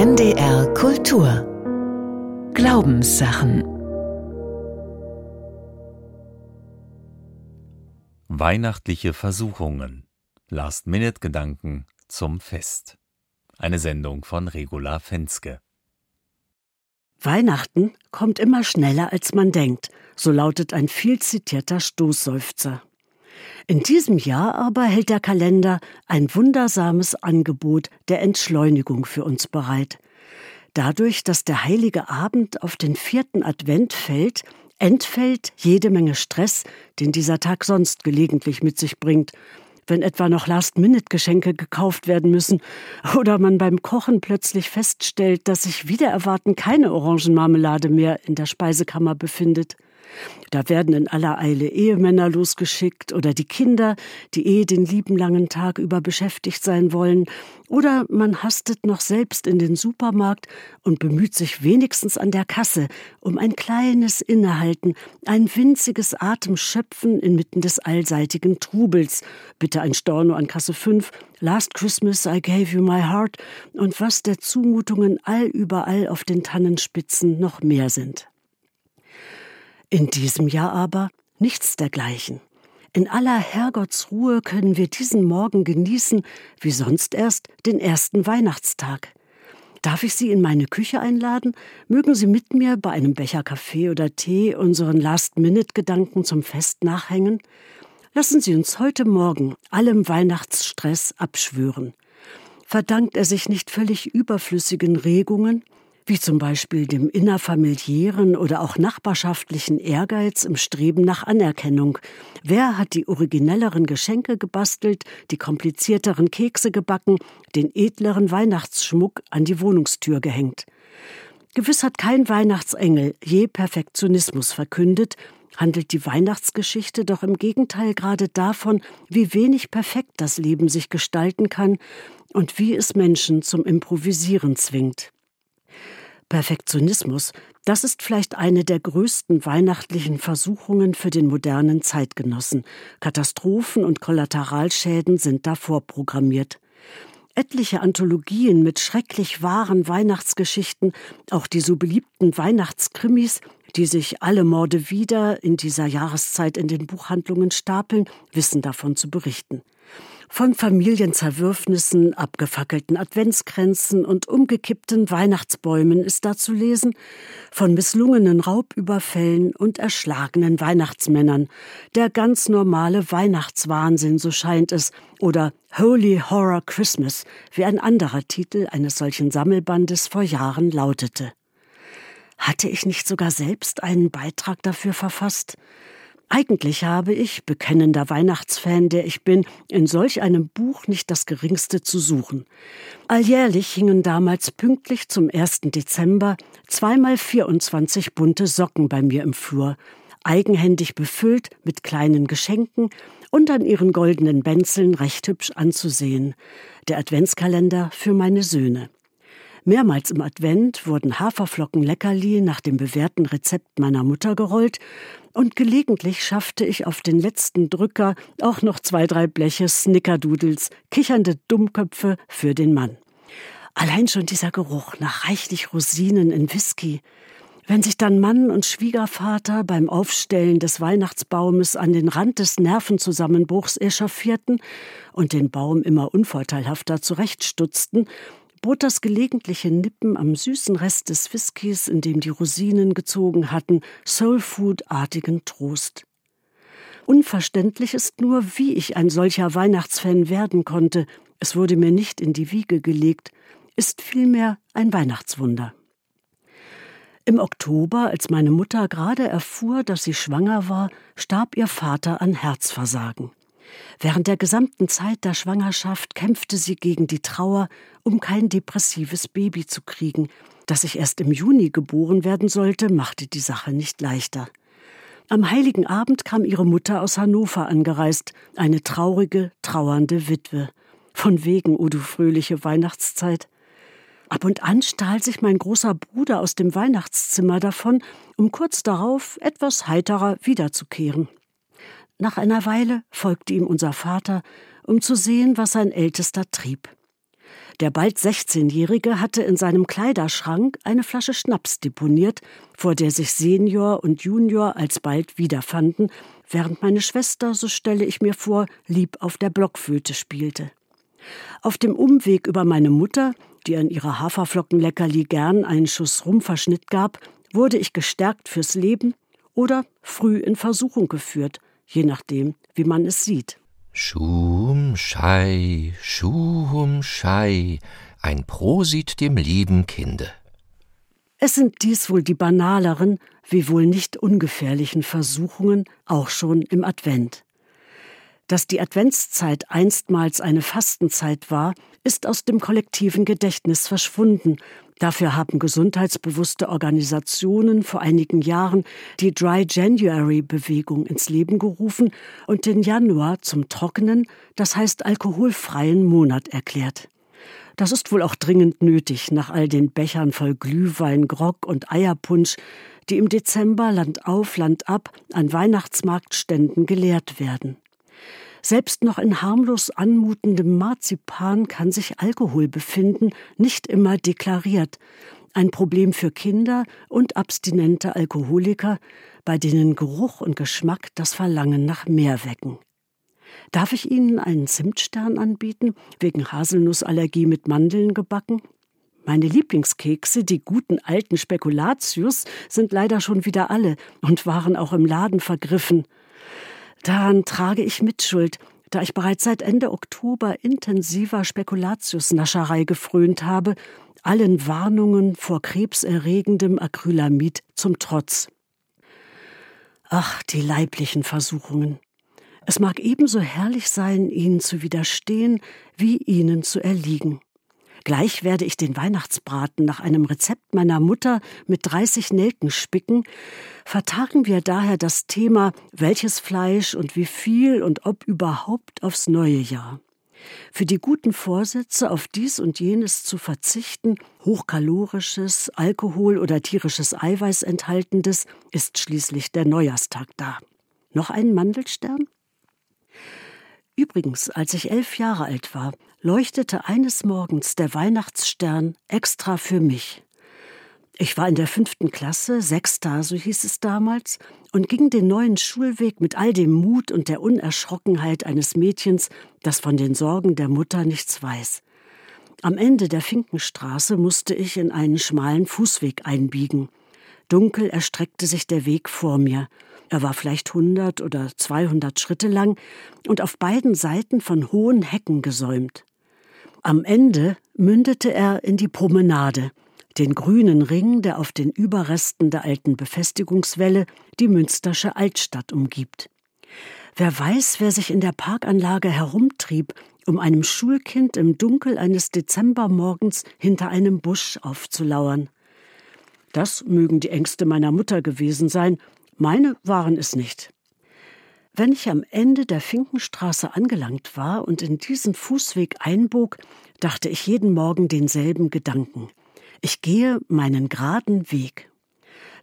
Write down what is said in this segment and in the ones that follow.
NDR Kultur Glaubenssachen Weihnachtliche Versuchungen Last-Minute-Gedanken zum Fest. Eine Sendung von Regula Fenske. Weihnachten kommt immer schneller, als man denkt, so lautet ein viel zitierter Stoßseufzer. In diesem Jahr aber hält der Kalender ein wundersames Angebot der Entschleunigung für uns bereit. Dadurch, dass der heilige Abend auf den vierten Advent fällt, entfällt jede Menge Stress, den dieser Tag sonst gelegentlich mit sich bringt, wenn etwa noch Last-Minute-Geschenke gekauft werden müssen oder man beim Kochen plötzlich feststellt, dass sich wieder erwarten keine Orangenmarmelade mehr in der Speisekammer befindet. Da werden in aller Eile Ehemänner losgeschickt oder die Kinder, die eh den lieben langen Tag über beschäftigt sein wollen, oder man hastet noch selbst in den Supermarkt und bemüht sich wenigstens an der Kasse um ein kleines Innehalten, ein winziges Atemschöpfen inmitten des allseitigen Trubels. Bitte ein Storno an Kasse 5, Last Christmas I gave you my heart und was der Zumutungen allüberall auf den Tannenspitzen noch mehr sind. In diesem Jahr aber nichts dergleichen. In aller Herrgottsruhe können wir diesen Morgen genießen, wie sonst erst den ersten Weihnachtstag. Darf ich Sie in meine Küche einladen? Mögen Sie mit mir bei einem Becher Kaffee oder Tee unseren Last-Minute-Gedanken zum Fest nachhängen? Lassen Sie uns heute Morgen allem Weihnachtsstress abschwören. Verdankt er sich nicht völlig überflüssigen Regungen, wie zum Beispiel dem innerfamiliären oder auch nachbarschaftlichen Ehrgeiz im Streben nach Anerkennung. Wer hat die originelleren Geschenke gebastelt, die komplizierteren Kekse gebacken, den edleren Weihnachtsschmuck an die Wohnungstür gehängt? Gewiss hat kein Weihnachtsengel je Perfektionismus verkündet, handelt die Weihnachtsgeschichte doch im Gegenteil gerade davon, wie wenig perfekt das Leben sich gestalten kann und wie es Menschen zum Improvisieren zwingt. Perfektionismus, das ist vielleicht eine der größten weihnachtlichen Versuchungen für den modernen Zeitgenossen. Katastrophen und Kollateralschäden sind davor programmiert. Etliche Anthologien mit schrecklich wahren Weihnachtsgeschichten, auch die so beliebten Weihnachtskrimis, die sich alle Morde wieder in dieser Jahreszeit in den Buchhandlungen stapeln, wissen davon zu berichten. Von Familienzerwürfnissen, abgefackelten Adventskränzen und umgekippten Weihnachtsbäumen ist da zu lesen, von misslungenen Raubüberfällen und erschlagenen Weihnachtsmännern, der ganz normale Weihnachtswahnsinn, so scheint es, oder Holy Horror Christmas, wie ein anderer Titel eines solchen Sammelbandes vor Jahren lautete. Hatte ich nicht sogar selbst einen Beitrag dafür verfasst? Eigentlich habe ich, bekennender Weihnachtsfan, der ich bin, in solch einem Buch nicht das geringste zu suchen. Alljährlich hingen damals pünktlich zum 1. Dezember zweimal 24 bunte Socken bei mir im Flur, eigenhändig befüllt mit kleinen Geschenken und an ihren goldenen Benzeln recht hübsch anzusehen. Der Adventskalender für meine Söhne. Mehrmals im Advent wurden Haferflocken Leckerli nach dem bewährten Rezept meiner Mutter gerollt und gelegentlich schaffte ich auf den letzten Drücker auch noch zwei, drei Bleche Snickerdoodles, kichernde Dummköpfe für den Mann. Allein schon dieser Geruch nach reichlich Rosinen in Whisky. Wenn sich dann Mann und Schwiegervater beim Aufstellen des Weihnachtsbaumes an den Rand des Nervenzusammenbruchs echauffierten und den Baum immer unvorteilhafter zurechtstutzten, bot das gelegentliche Nippen am süßen Rest des Whiskys, in dem die Rosinen gezogen hatten, Soulfood-artigen Trost. Unverständlich ist nur, wie ich ein solcher Weihnachtsfan werden konnte. Es wurde mir nicht in die Wiege gelegt, ist vielmehr ein Weihnachtswunder. Im Oktober, als meine Mutter gerade erfuhr, dass sie schwanger war, starb ihr Vater an Herzversagen. Während der gesamten Zeit der Schwangerschaft kämpfte sie gegen die Trauer, um kein depressives Baby zu kriegen. Dass ich erst im Juni geboren werden sollte, machte die Sache nicht leichter. Am heiligen Abend kam ihre Mutter aus Hannover angereist, eine traurige, trauernde Witwe. Von wegen, o oh du fröhliche Weihnachtszeit. Ab und an stahl sich mein großer Bruder aus dem Weihnachtszimmer davon, um kurz darauf etwas heiterer wiederzukehren. Nach einer Weile folgte ihm unser Vater, um zu sehen, was sein Ältester trieb. Der bald 16-Jährige hatte in seinem Kleiderschrank eine Flasche Schnaps deponiert, vor der sich Senior und Junior alsbald wiederfanden, während meine Schwester, so stelle ich mir vor, lieb auf der Blockflöte spielte. Auf dem Umweg über meine Mutter, die an ihrer Haferflockenleckerli gern einen Schuss Rumverschnitt gab, wurde ich gestärkt fürs Leben oder früh in Versuchung geführt, je nachdem, wie man es sieht. Schum Schei, Schum Schei, ein Prosit dem lieben Kinde. Es sind dies wohl die banaleren, wie wohl nicht ungefährlichen Versuchungen, auch schon im Advent. Dass die Adventszeit einstmals eine Fastenzeit war, ist aus dem kollektiven Gedächtnis verschwunden. Dafür haben gesundheitsbewusste Organisationen vor einigen Jahren die Dry January Bewegung ins Leben gerufen und den Januar zum trockenen, das heißt alkoholfreien Monat erklärt. Das ist wohl auch dringend nötig nach all den Bechern voll Glühwein, Grog und Eierpunsch, die im Dezember Land auf, Land ab an Weihnachtsmarktständen geleert werden. Selbst noch in harmlos anmutendem Marzipan kann sich Alkohol befinden, nicht immer deklariert. Ein Problem für Kinder und abstinente Alkoholiker, bei denen Geruch und Geschmack das Verlangen nach mehr wecken. Darf ich Ihnen einen Zimtstern anbieten, wegen Haselnussallergie mit Mandeln gebacken? Meine Lieblingskekse, die guten alten Spekulatius, sind leider schon wieder alle und waren auch im Laden vergriffen. Daran trage ich Mitschuld, da ich bereits seit Ende Oktober intensiver Spekulatiusnascherei gefrönt habe, allen Warnungen vor krebserregendem Acrylamid zum Trotz. Ach, die leiblichen Versuchungen. Es mag ebenso herrlich sein, ihnen zu widerstehen, wie ihnen zu erliegen. Gleich werde ich den Weihnachtsbraten nach einem Rezept meiner Mutter mit 30 Nelken spicken. Vertagen wir daher das Thema, welches Fleisch und wie viel und ob überhaupt aufs neue Jahr. Für die guten Vorsätze, auf dies und jenes zu verzichten, hochkalorisches, Alkohol oder tierisches Eiweiß enthaltendes, ist schließlich der Neujahrstag da. Noch einen Mandelstern? Übrigens, als ich elf Jahre alt war, leuchtete eines Morgens der Weihnachtsstern extra für mich. Ich war in der fünften Klasse, sechster, so hieß es damals, und ging den neuen Schulweg mit all dem Mut und der Unerschrockenheit eines Mädchens, das von den Sorgen der Mutter nichts weiß. Am Ende der Finkenstraße musste ich in einen schmalen Fußweg einbiegen. Dunkel erstreckte sich der Weg vor mir, er war vielleicht 100 oder 200 Schritte lang und auf beiden Seiten von hohen Hecken gesäumt. Am Ende mündete er in die Promenade, den grünen Ring, der auf den Überresten der alten Befestigungswelle die Münstersche Altstadt umgibt. Wer weiß, wer sich in der Parkanlage herumtrieb, um einem Schulkind im Dunkel eines Dezembermorgens hinter einem Busch aufzulauern. Das mögen die Ängste meiner Mutter gewesen sein, meine waren es nicht. Wenn ich am Ende der Finkenstraße angelangt war und in diesen Fußweg einbog, dachte ich jeden Morgen denselben Gedanken. Ich gehe meinen geraden Weg.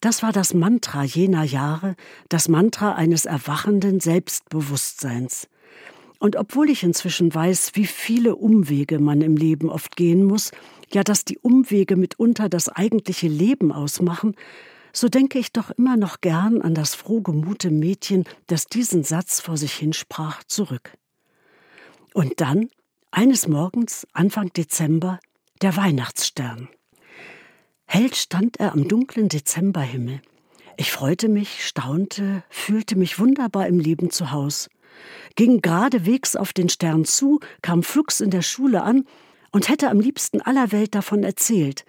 Das war das Mantra jener Jahre, das Mantra eines erwachenden Selbstbewusstseins. Und obwohl ich inzwischen weiß, wie viele Umwege man im Leben oft gehen muss, ja dass die Umwege mitunter das eigentliche Leben ausmachen, so denke ich doch immer noch gern an das frohgemute Mädchen, das diesen Satz vor sich hinsprach, zurück. Und dann, eines Morgens, Anfang Dezember, der Weihnachtsstern. Hell stand er am dunklen Dezemberhimmel. Ich freute mich, staunte, fühlte mich wunderbar im Leben zu Haus, ging geradewegs auf den Stern zu, kam flugs in der Schule an und hätte am liebsten aller Welt davon erzählt,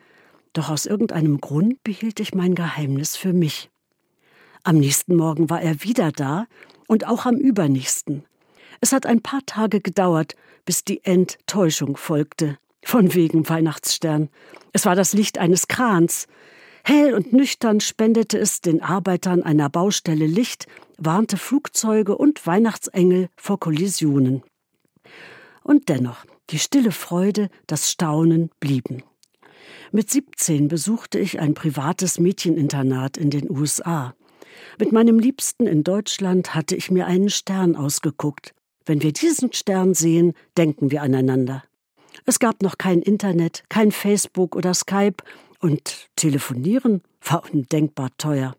doch aus irgendeinem Grund behielt ich mein Geheimnis für mich. Am nächsten Morgen war er wieder da und auch am übernächsten. Es hat ein paar Tage gedauert, bis die Enttäuschung folgte. Von wegen Weihnachtsstern. Es war das Licht eines Krans. Hell und nüchtern spendete es den Arbeitern einer Baustelle Licht, warnte Flugzeuge und Weihnachtsengel vor Kollisionen. Und dennoch, die stille Freude, das Staunen blieben. Mit 17 besuchte ich ein privates Mädcheninternat in den USA. Mit meinem Liebsten in Deutschland hatte ich mir einen Stern ausgeguckt. Wenn wir diesen Stern sehen, denken wir aneinander. Es gab noch kein Internet, kein Facebook oder Skype und telefonieren war undenkbar teuer.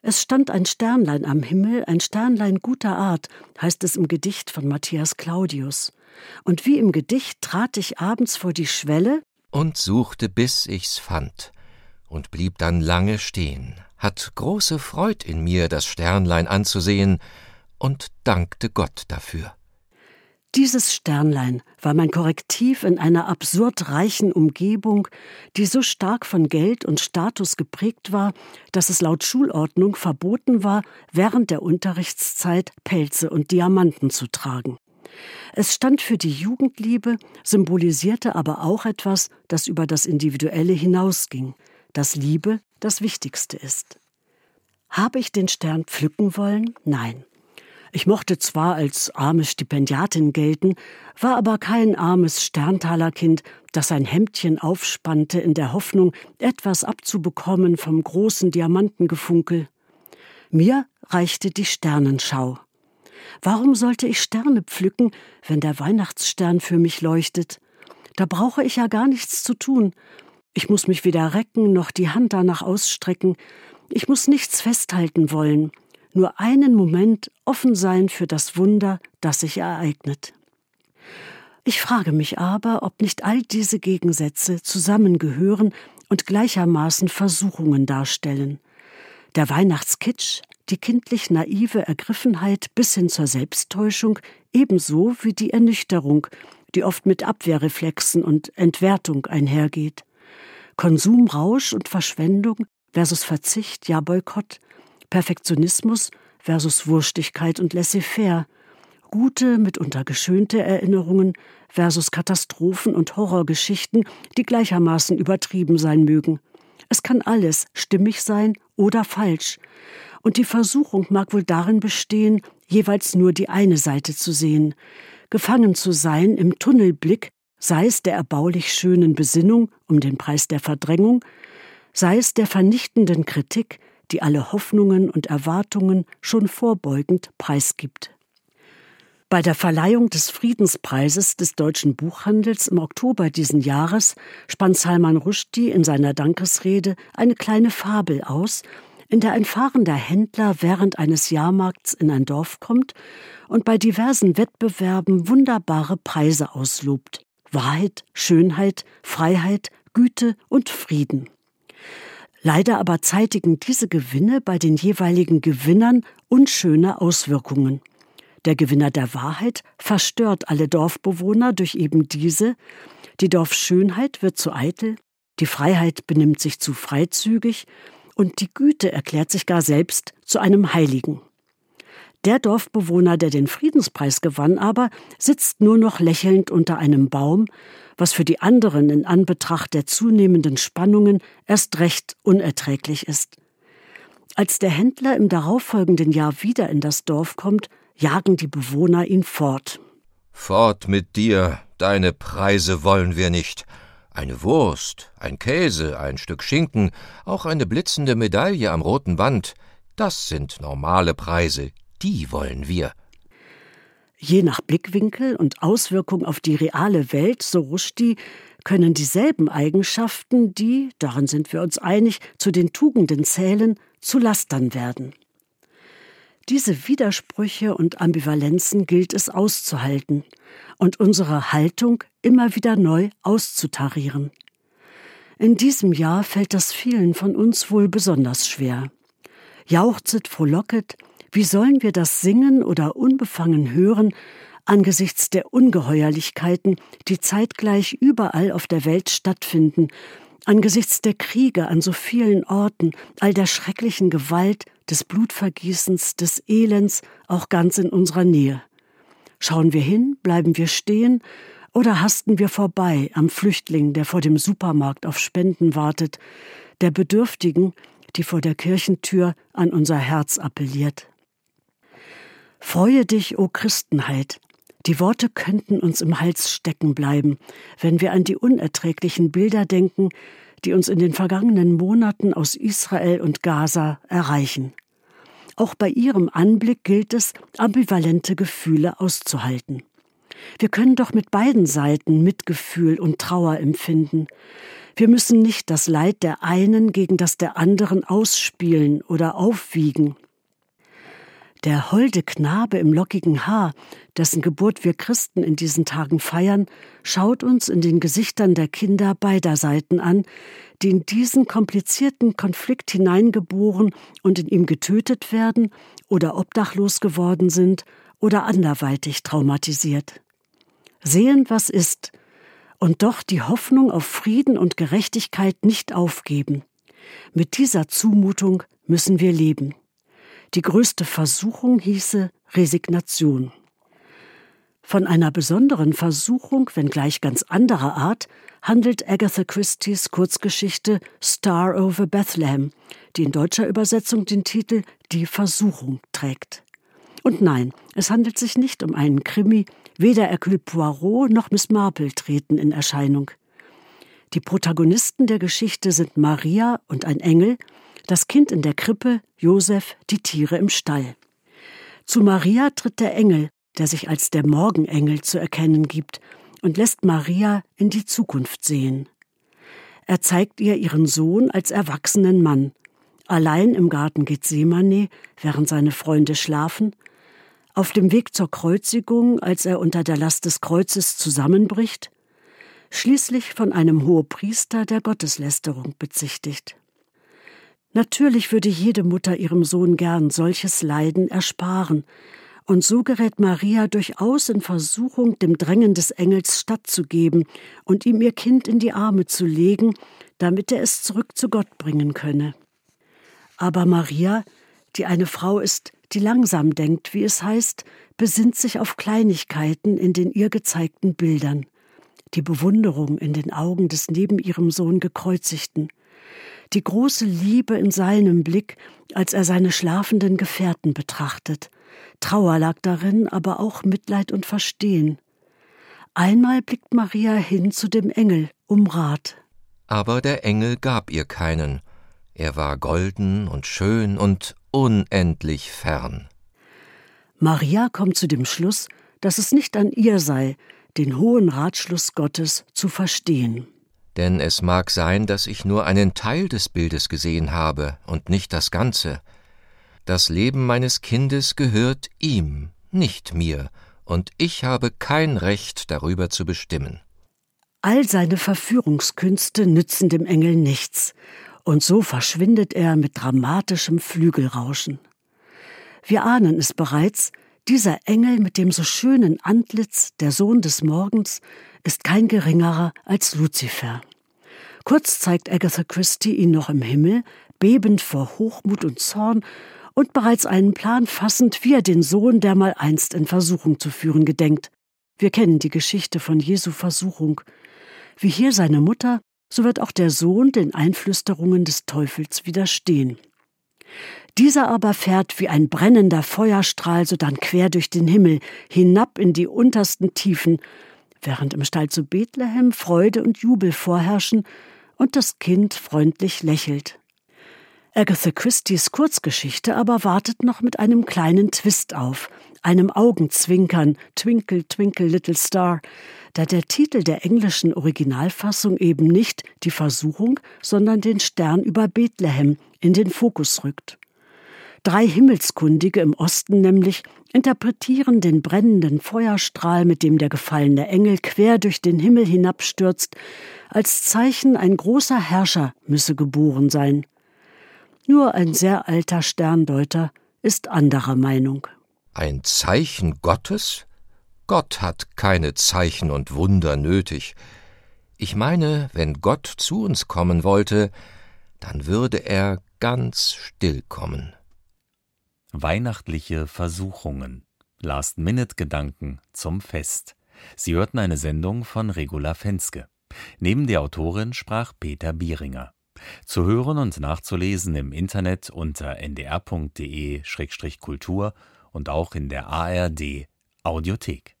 Es stand ein Sternlein am Himmel, ein Sternlein guter Art, heißt es im Gedicht von Matthias Claudius. Und wie im Gedicht trat ich abends vor die Schwelle und suchte, bis ich's fand, und blieb dann lange stehen, hat große Freud in mir, das Sternlein anzusehen, und dankte Gott dafür. Dieses Sternlein war mein Korrektiv in einer absurd reichen Umgebung, die so stark von Geld und Status geprägt war, dass es laut Schulordnung verboten war, während der Unterrichtszeit Pelze und Diamanten zu tragen. Es stand für die Jugendliebe, symbolisierte aber auch etwas, das über das Individuelle hinausging, dass Liebe das Wichtigste ist. Habe ich den Stern pflücken wollen? Nein. Ich mochte zwar als arme Stipendiatin gelten, war aber kein armes Sterntalerkind, das sein Hemdchen aufspannte in der Hoffnung, etwas abzubekommen vom großen Diamantengefunkel. Mir reichte die Sternenschau. Warum sollte ich Sterne pflücken, wenn der Weihnachtsstern für mich leuchtet? Da brauche ich ja gar nichts zu tun. Ich muss mich weder recken noch die Hand danach ausstrecken. Ich muss nichts festhalten wollen nur einen Moment offen sein für das Wunder, das sich ereignet. Ich frage mich aber, ob nicht all diese Gegensätze zusammengehören und gleichermaßen Versuchungen darstellen. Der Weihnachtskitsch, die kindlich naive Ergriffenheit bis hin zur Selbsttäuschung, ebenso wie die Ernüchterung, die oft mit Abwehrreflexen und Entwertung einhergeht. Konsumrausch und Verschwendung versus Verzicht, ja Boykott, Perfektionismus versus Wurstigkeit und Laissez-faire, gute, mitunter geschönte Erinnerungen versus Katastrophen und Horrorgeschichten, die gleichermaßen übertrieben sein mögen. Es kann alles stimmig sein oder falsch. Und die Versuchung mag wohl darin bestehen, jeweils nur die eine Seite zu sehen, gefangen zu sein im Tunnelblick, sei es der erbaulich schönen Besinnung um den Preis der Verdrängung, sei es der vernichtenden Kritik, die alle Hoffnungen und Erwartungen schon vorbeugend preisgibt. Bei der Verleihung des Friedenspreises des deutschen Buchhandels im Oktober diesen Jahres spann Salman Rushdie in seiner Dankesrede eine kleine Fabel aus, in der ein fahrender Händler während eines Jahrmarkts in ein Dorf kommt und bei diversen Wettbewerben wunderbare Preise auslobt. Wahrheit, Schönheit, Freiheit, Güte und Frieden. Leider aber zeitigen diese Gewinne bei den jeweiligen Gewinnern unschöne Auswirkungen. Der Gewinner der Wahrheit verstört alle Dorfbewohner durch eben diese, die Dorfschönheit wird zu eitel, die Freiheit benimmt sich zu freizügig und die Güte erklärt sich gar selbst zu einem Heiligen. Der Dorfbewohner, der den Friedenspreis gewann, aber sitzt nur noch lächelnd unter einem Baum was für die anderen in Anbetracht der zunehmenden Spannungen erst recht unerträglich ist. Als der Händler im darauffolgenden Jahr wieder in das Dorf kommt, jagen die Bewohner ihn fort. Fort mit dir, deine Preise wollen wir nicht. Eine Wurst, ein Käse, ein Stück Schinken, auch eine blitzende Medaille am roten Band, das sind normale Preise, die wollen wir. Je nach Blickwinkel und Auswirkung auf die reale Welt, so Rushdie, können dieselben Eigenschaften, die, daran sind wir uns einig, zu den Tugenden zählen, zu Lastern werden. Diese Widersprüche und Ambivalenzen gilt es auszuhalten und unsere Haltung immer wieder neu auszutarieren. In diesem Jahr fällt das vielen von uns wohl besonders schwer. Jauchzet, frohlocket, wie sollen wir das singen oder unbefangen hören angesichts der Ungeheuerlichkeiten, die zeitgleich überall auf der Welt stattfinden, angesichts der Kriege an so vielen Orten, all der schrecklichen Gewalt, des Blutvergießens, des Elends, auch ganz in unserer Nähe. Schauen wir hin, bleiben wir stehen, oder hasten wir vorbei am Flüchtling, der vor dem Supermarkt auf Spenden wartet, der Bedürftigen, die vor der Kirchentür an unser Herz appelliert. Freue dich, o Christenheit. Die Worte könnten uns im Hals stecken bleiben, wenn wir an die unerträglichen Bilder denken, die uns in den vergangenen Monaten aus Israel und Gaza erreichen. Auch bei ihrem Anblick gilt es, ambivalente Gefühle auszuhalten. Wir können doch mit beiden Seiten Mitgefühl und Trauer empfinden. Wir müssen nicht das Leid der einen gegen das der anderen ausspielen oder aufwiegen. Der holde Knabe im lockigen Haar, dessen Geburt wir Christen in diesen Tagen feiern, schaut uns in den Gesichtern der Kinder beider Seiten an, die in diesen komplizierten Konflikt hineingeboren und in ihm getötet werden oder obdachlos geworden sind oder anderweitig traumatisiert. Sehen, was ist, und doch die Hoffnung auf Frieden und Gerechtigkeit nicht aufgeben. Mit dieser Zumutung müssen wir leben. Die größte Versuchung hieße Resignation. Von einer besonderen Versuchung, wenngleich ganz anderer Art, handelt Agatha Christie's Kurzgeschichte Star over Bethlehem, die in deutscher Übersetzung den Titel Die Versuchung trägt. Und nein, es handelt sich nicht um einen Krimi, weder Hercule Poirot noch Miss Marple treten in Erscheinung. Die Protagonisten der Geschichte sind Maria und ein Engel, das Kind in der Krippe, Josef, die Tiere im Stall. Zu Maria tritt der Engel, der sich als der Morgenengel zu erkennen gibt, und lässt Maria in die Zukunft sehen. Er zeigt ihr ihren Sohn als erwachsenen Mann, allein im Garten Gethsemane, während seine Freunde schlafen, auf dem Weg zur Kreuzigung, als er unter der Last des Kreuzes zusammenbricht, schließlich von einem Hohepriester der Gotteslästerung bezichtigt. Natürlich würde jede Mutter ihrem Sohn gern solches Leiden ersparen, und so gerät Maria durchaus in Versuchung, dem Drängen des Engels stattzugeben und ihm ihr Kind in die Arme zu legen, damit er es zurück zu Gott bringen könne. Aber Maria, die eine Frau ist, die langsam denkt, wie es heißt, besinnt sich auf Kleinigkeiten in den ihr gezeigten Bildern, die Bewunderung in den Augen des neben ihrem Sohn gekreuzigten, die große Liebe in seinem Blick, als er seine schlafenden Gefährten betrachtet. Trauer lag darin, aber auch Mitleid und Verstehen. Einmal blickt Maria hin zu dem Engel um Rat. Aber der Engel gab ihr keinen. Er war golden und schön und unendlich fern. Maria kommt zu dem Schluss, dass es nicht an ihr sei, den hohen Ratschluss Gottes zu verstehen denn es mag sein, dass ich nur einen Teil des Bildes gesehen habe und nicht das Ganze. Das Leben meines Kindes gehört ihm, nicht mir, und ich habe kein Recht darüber zu bestimmen. All seine Verführungskünste nützen dem Engel nichts, und so verschwindet er mit dramatischem Flügelrauschen. Wir ahnen es bereits, dieser Engel mit dem so schönen Antlitz, der Sohn des Morgens, ist kein geringerer als Luzifer. Kurz zeigt Agatha Christie ihn noch im Himmel, bebend vor Hochmut und Zorn und bereits einen Plan fassend, wie er den Sohn der einst in Versuchung zu führen gedenkt. Wir kennen die Geschichte von Jesu Versuchung. Wie hier seine Mutter, so wird auch der Sohn den Einflüsterungen des Teufels widerstehen. Dieser aber fährt wie ein brennender Feuerstrahl sodann quer durch den Himmel, hinab in die untersten Tiefen, während im Stall zu Bethlehem Freude und Jubel vorherrschen und das Kind freundlich lächelt. Agatha Christie's Kurzgeschichte aber wartet noch mit einem kleinen Twist auf, einem Augenzwinkern, Twinkle, Twinkle, Little Star, da der Titel der englischen Originalfassung eben nicht die Versuchung, sondern den Stern über Bethlehem in den Fokus rückt. Drei Himmelskundige im Osten nämlich interpretieren den brennenden Feuerstrahl, mit dem der gefallene Engel quer durch den Himmel hinabstürzt, als Zeichen, ein großer Herrscher müsse geboren sein. Nur ein sehr alter Sterndeuter ist anderer Meinung. Ein Zeichen Gottes? Gott hat keine Zeichen und Wunder nötig. Ich meine, wenn Gott zu uns kommen wollte, dann würde er ganz still kommen. Weihnachtliche Versuchungen. Last-Minute-Gedanken zum Fest. Sie hörten eine Sendung von Regula Fenske. Neben der Autorin sprach Peter Bieringer. Zu hören und nachzulesen im Internet unter ndr.de-kultur und auch in der ARD Audiothek.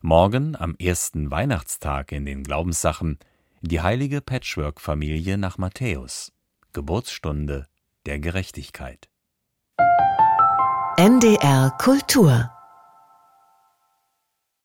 Morgen am ersten Weihnachtstag in den Glaubenssachen die heilige Patchwork-Familie nach Matthäus. Geburtsstunde der Gerechtigkeit. NDR Kultur